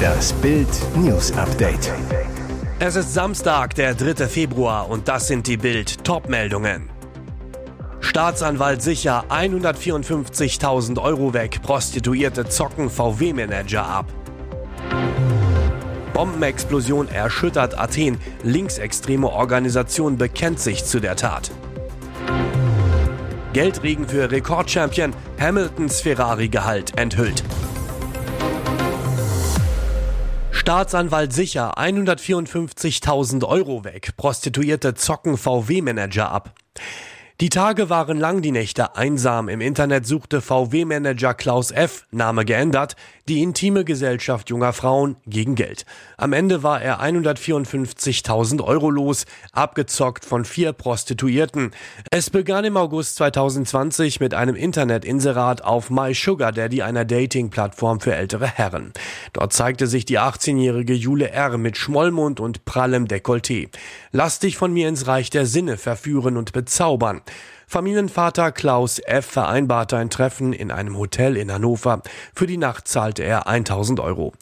Das Bild News Update. Es ist Samstag, der 3. Februar und das sind die Bild Topmeldungen. Staatsanwalt sicher 154.000 Euro weg, Prostituierte zocken VW-Manager ab. Bombenexplosion erschüttert Athen, linksextreme Organisation bekennt sich zu der Tat. Geldregen für Rekordchampion, Hamiltons Ferrari-Gehalt enthüllt. Staatsanwalt sicher 154.000 Euro weg, Prostituierte zocken VW-Manager ab. Die Tage waren lang, die Nächte einsam. Im Internet suchte VW-Manager Klaus F., Name geändert, die intime Gesellschaft junger Frauen gegen Geld. Am Ende war er 154.000 Euro los, abgezockt von vier Prostituierten. Es begann im August 2020 mit einem Internetinserat auf MySugarDaddy, einer Dating-Plattform für ältere Herren. Dort zeigte sich die 18-jährige Jule R. mit Schmollmund und prallem Dekolleté. Lass dich von mir ins Reich der Sinne verführen und bezaubern. Familienvater Klaus F. vereinbarte ein Treffen in einem Hotel in Hannover. Für die Nacht zahlte er 1000 Euro.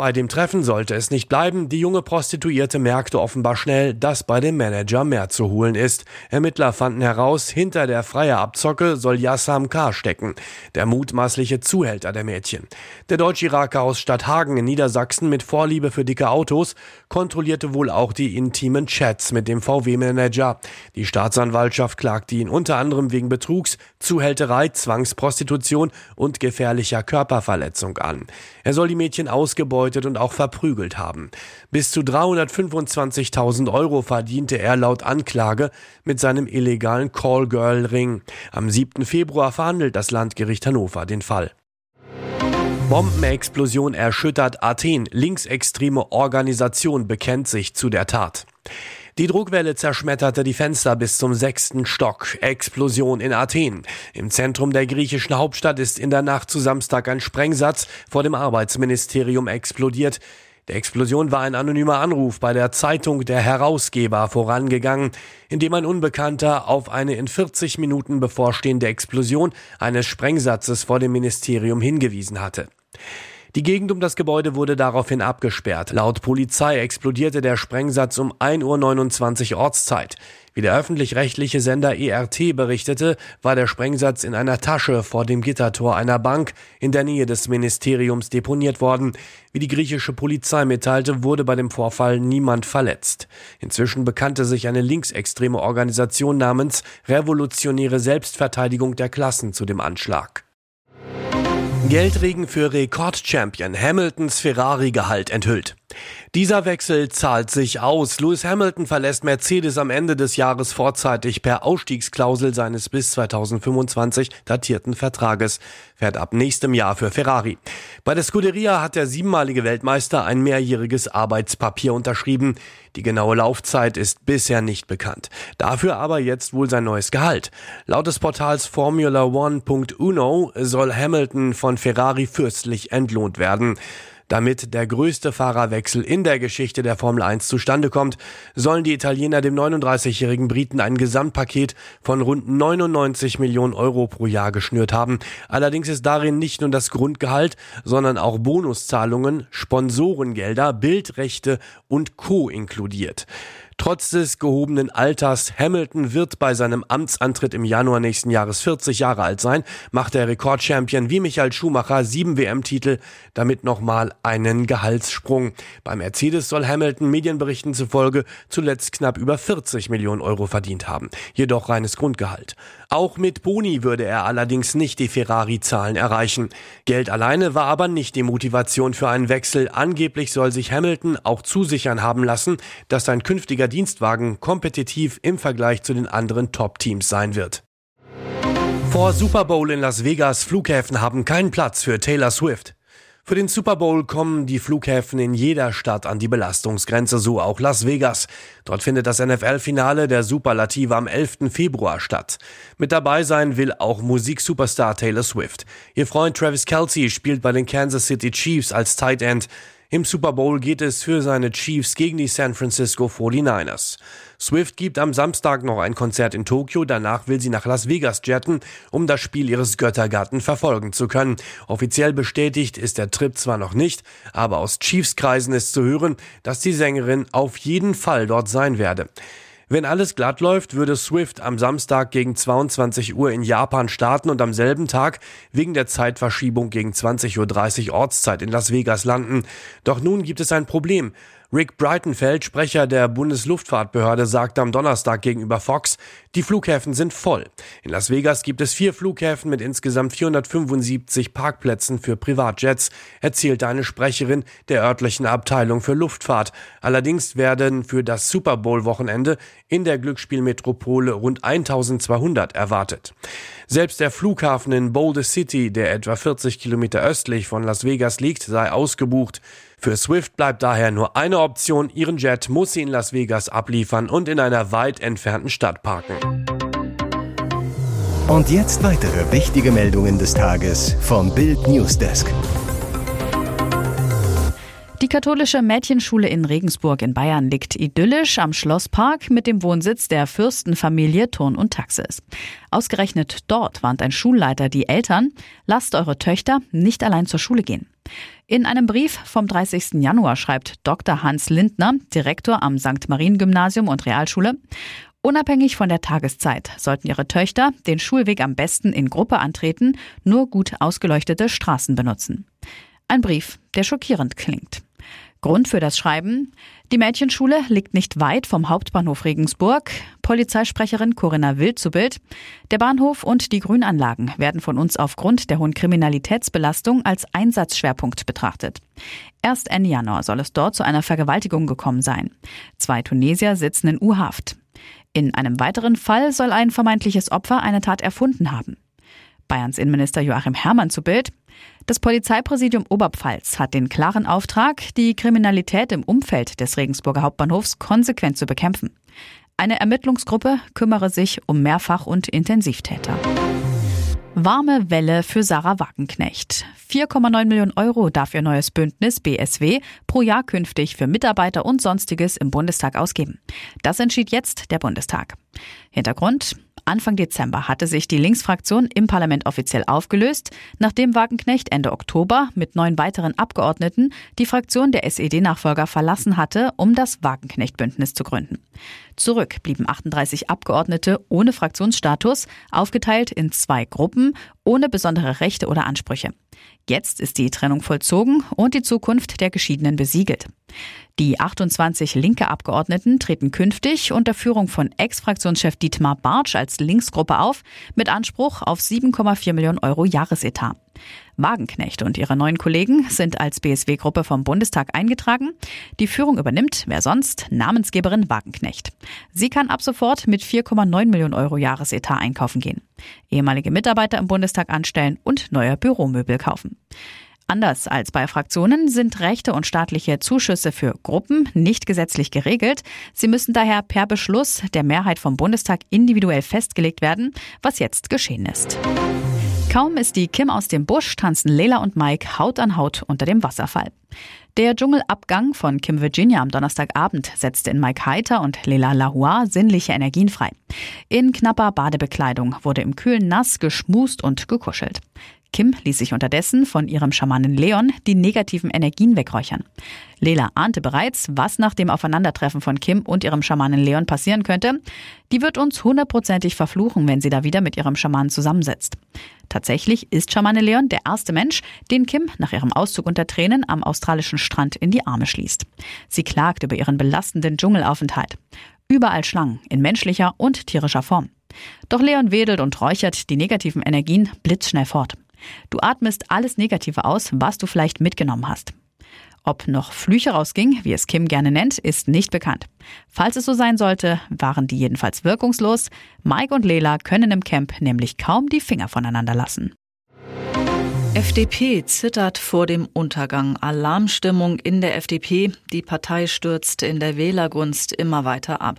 Bei dem Treffen sollte es nicht bleiben. Die junge Prostituierte merkte offenbar schnell, dass bei dem Manager mehr zu holen ist. Ermittler fanden heraus, hinter der freie Abzocke soll Yassam K. stecken, der mutmaßliche Zuhälter der Mädchen. Der Deutsch-Iraker aus Stadthagen in Niedersachsen mit Vorliebe für dicke Autos kontrollierte wohl auch die intimen Chats mit dem VW-Manager. Die Staatsanwaltschaft klagte ihn unter anderem wegen Betrugs, Zuhälterei, Zwangsprostitution und gefährlicher Körperverletzung an. Er soll die Mädchen ausgebeutet ausgebeutet und auch verprügelt haben. Bis zu 325.000 Euro verdiente er laut Anklage mit seinem illegalen Callgirl-Ring. Am 7. Februar verhandelt das Landgericht Hannover den Fall. Bombenexplosion erschüttert Athen. Linksextreme Organisation bekennt sich zu der Tat. Die Druckwelle zerschmetterte die Fenster bis zum sechsten Stock. Explosion in Athen. Im Zentrum der griechischen Hauptstadt ist in der Nacht zu Samstag ein Sprengsatz vor dem Arbeitsministerium explodiert. Der Explosion war ein anonymer Anruf bei der Zeitung der Herausgeber vorangegangen, in dem ein Unbekannter auf eine in 40 Minuten bevorstehende Explosion eines Sprengsatzes vor dem Ministerium hingewiesen hatte. Die Gegend um das Gebäude wurde daraufhin abgesperrt. Laut Polizei explodierte der Sprengsatz um 1.29 Uhr Ortszeit. Wie der öffentlich-rechtliche Sender ERT berichtete, war der Sprengsatz in einer Tasche vor dem Gittertor einer Bank in der Nähe des Ministeriums deponiert worden. Wie die griechische Polizei mitteilte, wurde bei dem Vorfall niemand verletzt. Inzwischen bekannte sich eine linksextreme Organisation namens Revolutionäre Selbstverteidigung der Klassen zu dem Anschlag. Geldregen für Rekordchampion Hamiltons Ferrari-Gehalt enthüllt. Dieser Wechsel zahlt sich aus. Lewis Hamilton verlässt Mercedes am Ende des Jahres vorzeitig per Ausstiegsklausel seines bis 2025 datierten Vertrages, fährt ab nächstem Jahr für Ferrari. Bei der Scuderia hat der siebenmalige Weltmeister ein mehrjähriges Arbeitspapier unterschrieben. Die genaue Laufzeit ist bisher nicht bekannt. Dafür aber jetzt wohl sein neues Gehalt. Laut des Portals Formula One.uno soll Hamilton von Ferrari fürstlich entlohnt werden. Damit der größte Fahrerwechsel in der Geschichte der Formel 1 zustande kommt, sollen die Italiener dem 39-jährigen Briten ein Gesamtpaket von rund 99 Millionen Euro pro Jahr geschnürt haben. Allerdings ist darin nicht nur das Grundgehalt, sondern auch Bonuszahlungen, Sponsorengelder, Bildrechte und Co. inkludiert. Trotz des gehobenen Alters, Hamilton wird bei seinem Amtsantritt im Januar nächsten Jahres 40 Jahre alt sein, macht der Rekordchampion wie Michael Schumacher sieben WM-Titel, damit nochmal einen Gehaltssprung. Beim Mercedes soll Hamilton Medienberichten zufolge zuletzt knapp über 40 Millionen Euro verdient haben, jedoch reines Grundgehalt. Auch mit Boni würde er allerdings nicht die Ferrari-Zahlen erreichen. Geld alleine war aber nicht die Motivation für einen Wechsel. Angeblich soll sich Hamilton auch zusichern haben lassen, dass sein künftiger Dienstwagen kompetitiv im Vergleich zu den anderen Top-Teams sein wird. Vor Super Bowl in Las Vegas Flughäfen haben keinen Platz für Taylor Swift. Für den Super Bowl kommen die Flughäfen in jeder Stadt an die Belastungsgrenze, so auch Las Vegas. Dort findet das NFL-Finale der Superlative am 11. Februar statt. Mit dabei sein will auch Musiksuperstar Taylor Swift. Ihr Freund Travis Kelsey spielt bei den Kansas City Chiefs als Tight End. Im Super Bowl geht es für seine Chiefs gegen die San Francisco 49ers. Swift gibt am Samstag noch ein Konzert in Tokio, danach will sie nach Las Vegas jetten, um das Spiel ihres Göttergatten verfolgen zu können. Offiziell bestätigt ist der Trip zwar noch nicht, aber aus Chiefs-Kreisen ist zu hören, dass die Sängerin auf jeden Fall dort sein werde. Wenn alles glatt läuft, würde Swift am Samstag gegen 22 Uhr in Japan starten und am selben Tag wegen der Zeitverschiebung gegen 20.30 Uhr Ortszeit in Las Vegas landen. Doch nun gibt es ein Problem. Rick Breitenfeld, Sprecher der Bundesluftfahrtbehörde, sagte am Donnerstag gegenüber Fox, die Flughäfen sind voll. In Las Vegas gibt es vier Flughäfen mit insgesamt 475 Parkplätzen für Privatjets, erzählte eine Sprecherin der örtlichen Abteilung für Luftfahrt. Allerdings werden für das Super Bowl Wochenende in der Glücksspielmetropole rund 1200 erwartet. Selbst der Flughafen in Boulder City, der etwa 40 Kilometer östlich von Las Vegas liegt, sei ausgebucht. Für Swift bleibt daher nur eine Option, ihren Jet muss sie in Las Vegas abliefern und in einer weit entfernten Stadt parken. Und jetzt weitere wichtige Meldungen des Tages vom Bild Newsdesk. Die katholische Mädchenschule in Regensburg in Bayern liegt idyllisch am Schlosspark mit dem Wohnsitz der Fürstenfamilie Turn und Taxis. Ausgerechnet dort warnt ein Schulleiter die Eltern, lasst eure Töchter nicht allein zur Schule gehen. In einem Brief vom 30. Januar schreibt Dr. Hans Lindner, Direktor am St. Marien Gymnasium und Realschule, Unabhängig von der Tageszeit sollten Ihre Töchter den Schulweg am besten in Gruppe antreten, nur gut ausgeleuchtete Straßen benutzen. Ein Brief, der schockierend klingt. Grund für das Schreiben? Die Mädchenschule liegt nicht weit vom Hauptbahnhof Regensburg. Polizeisprecherin Corinna Wild zu Bild. Der Bahnhof und die Grünanlagen werden von uns aufgrund der hohen Kriminalitätsbelastung als Einsatzschwerpunkt betrachtet. Erst Ende Januar soll es dort zu einer Vergewaltigung gekommen sein. Zwei Tunesier sitzen in U-Haft. In einem weiteren Fall soll ein vermeintliches Opfer eine Tat erfunden haben. Bayerns Innenminister Joachim Herrmann zu Bild. Das Polizeipräsidium Oberpfalz hat den klaren Auftrag, die Kriminalität im Umfeld des Regensburger Hauptbahnhofs konsequent zu bekämpfen. Eine Ermittlungsgruppe kümmere sich um Mehrfach- und Intensivtäter. Warme Welle für Sarah Wagenknecht. 4,9 Millionen Euro darf ihr neues Bündnis BSW pro Jahr künftig für Mitarbeiter und Sonstiges im Bundestag ausgeben. Das entschied jetzt der Bundestag. Hintergrund Anfang Dezember hatte sich die Linksfraktion im Parlament offiziell aufgelöst, nachdem Wagenknecht Ende Oktober mit neun weiteren Abgeordneten die Fraktion der SED-Nachfolger verlassen hatte, um das Wagenknecht-Bündnis zu gründen. Zurück blieben 38 Abgeordnete ohne Fraktionsstatus, aufgeteilt in zwei Gruppen, ohne besondere Rechte oder Ansprüche. Jetzt ist die Trennung vollzogen und die Zukunft der Geschiedenen besiegelt. Die 28 linke Abgeordneten treten künftig unter Führung von Ex-Fraktionschef Dietmar Bartsch als Linksgruppe auf, mit Anspruch auf 7,4 Millionen Euro Jahresetat. Wagenknecht und ihre neuen Kollegen sind als BSW-Gruppe vom Bundestag eingetragen. Die Führung übernimmt, wer sonst, Namensgeberin Wagenknecht. Sie kann ab sofort mit 4,9 Millionen Euro Jahresetat einkaufen gehen, ehemalige Mitarbeiter im Bundestag anstellen und neue Büromöbel kaufen. Anders als bei Fraktionen sind Rechte und staatliche Zuschüsse für Gruppen nicht gesetzlich geregelt. Sie müssen daher per Beschluss der Mehrheit vom Bundestag individuell festgelegt werden, was jetzt geschehen ist. Kaum ist die Kim aus dem Busch, tanzen Leila und Mike Haut an Haut unter dem Wasserfall. Der Dschungelabgang von Kim Virginia am Donnerstagabend setzte in Mike Heiter und Leila Lahua sinnliche Energien frei. In knapper Badebekleidung wurde im kühlen Nass geschmust und gekuschelt. Kim ließ sich unterdessen von ihrem Schamanen Leon die negativen Energien wegräuchern. Lela ahnte bereits, was nach dem Aufeinandertreffen von Kim und ihrem Schamanen Leon passieren könnte. Die wird uns hundertprozentig verfluchen, wenn sie da wieder mit ihrem Schamanen zusammensetzt. Tatsächlich ist Schamane Leon der erste Mensch, den Kim nach ihrem Auszug unter Tränen am australischen Strand in die Arme schließt. Sie klagt über ihren belastenden Dschungelaufenthalt. Überall Schlangen, in menschlicher und tierischer Form. Doch Leon wedelt und räuchert die negativen Energien blitzschnell fort. Du atmest alles Negative aus, was du vielleicht mitgenommen hast. Ob noch Flüche rausging, wie es Kim gerne nennt, ist nicht bekannt. Falls es so sein sollte, waren die jedenfalls wirkungslos. Mike und Lela können im Camp nämlich kaum die Finger voneinander lassen. FDP zittert vor dem Untergang. Alarmstimmung in der FDP. Die Partei stürzt in der Wählergunst immer weiter ab.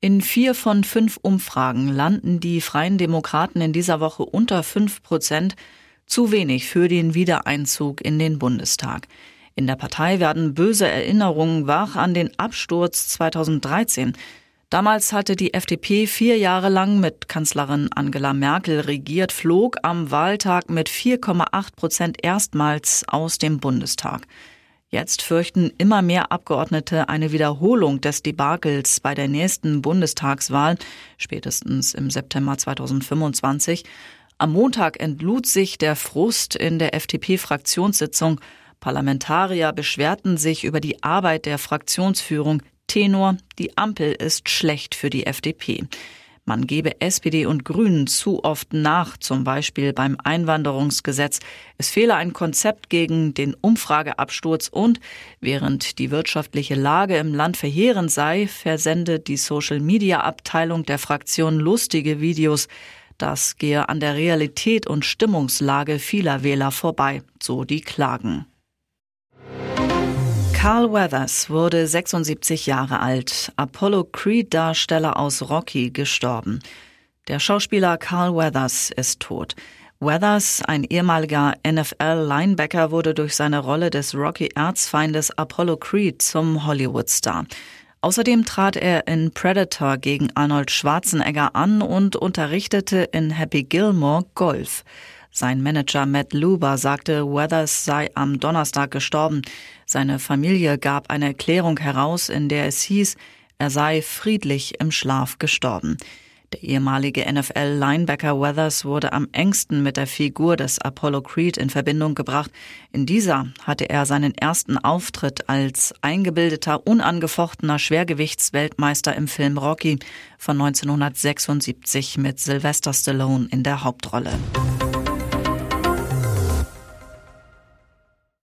In vier von fünf Umfragen landen die Freien Demokraten in dieser Woche unter fünf Prozent. Zu wenig für den Wiedereinzug in den Bundestag. In der Partei werden böse Erinnerungen wach an den Absturz 2013. Damals hatte die FDP vier Jahre lang mit Kanzlerin Angela Merkel regiert, flog am Wahltag mit 4,8 Prozent erstmals aus dem Bundestag. Jetzt fürchten immer mehr Abgeordnete eine Wiederholung des Debakels bei der nächsten Bundestagswahl, spätestens im September 2025. Am Montag entlud sich der Frust in der FDP-Fraktionssitzung. Parlamentarier beschwerten sich über die Arbeit der Fraktionsführung, Tenor, die Ampel ist schlecht für die FDP. Man gebe SPD und Grünen zu oft nach, zum Beispiel beim Einwanderungsgesetz. Es fehle ein Konzept gegen den Umfrageabsturz und während die wirtschaftliche Lage im Land verheerend sei, versendet die Social-Media-Abteilung der Fraktion lustige Videos. Das gehe an der Realität und Stimmungslage vieler Wähler vorbei, so die Klagen. Carl Weathers wurde 76 Jahre alt, Apollo Creed-Darsteller aus Rocky, gestorben. Der Schauspieler Carl Weathers ist tot. Weathers, ein ehemaliger NFL-Linebacker, wurde durch seine Rolle des Rocky-Erzfeindes Apollo Creed zum Hollywood-Star. Außerdem trat er in Predator gegen Arnold Schwarzenegger an und unterrichtete in Happy Gilmore Golf. Sein Manager Matt Luber sagte, Weathers sei am Donnerstag gestorben. Seine Familie gab eine Erklärung heraus, in der es hieß, er sei friedlich im Schlaf gestorben. Der ehemalige NFL-Linebacker Weathers wurde am engsten mit der Figur des Apollo Creed in Verbindung gebracht. In dieser hatte er seinen ersten Auftritt als eingebildeter, unangefochtener Schwergewichtsweltmeister im Film Rocky von 1976 mit Sylvester Stallone in der Hauptrolle.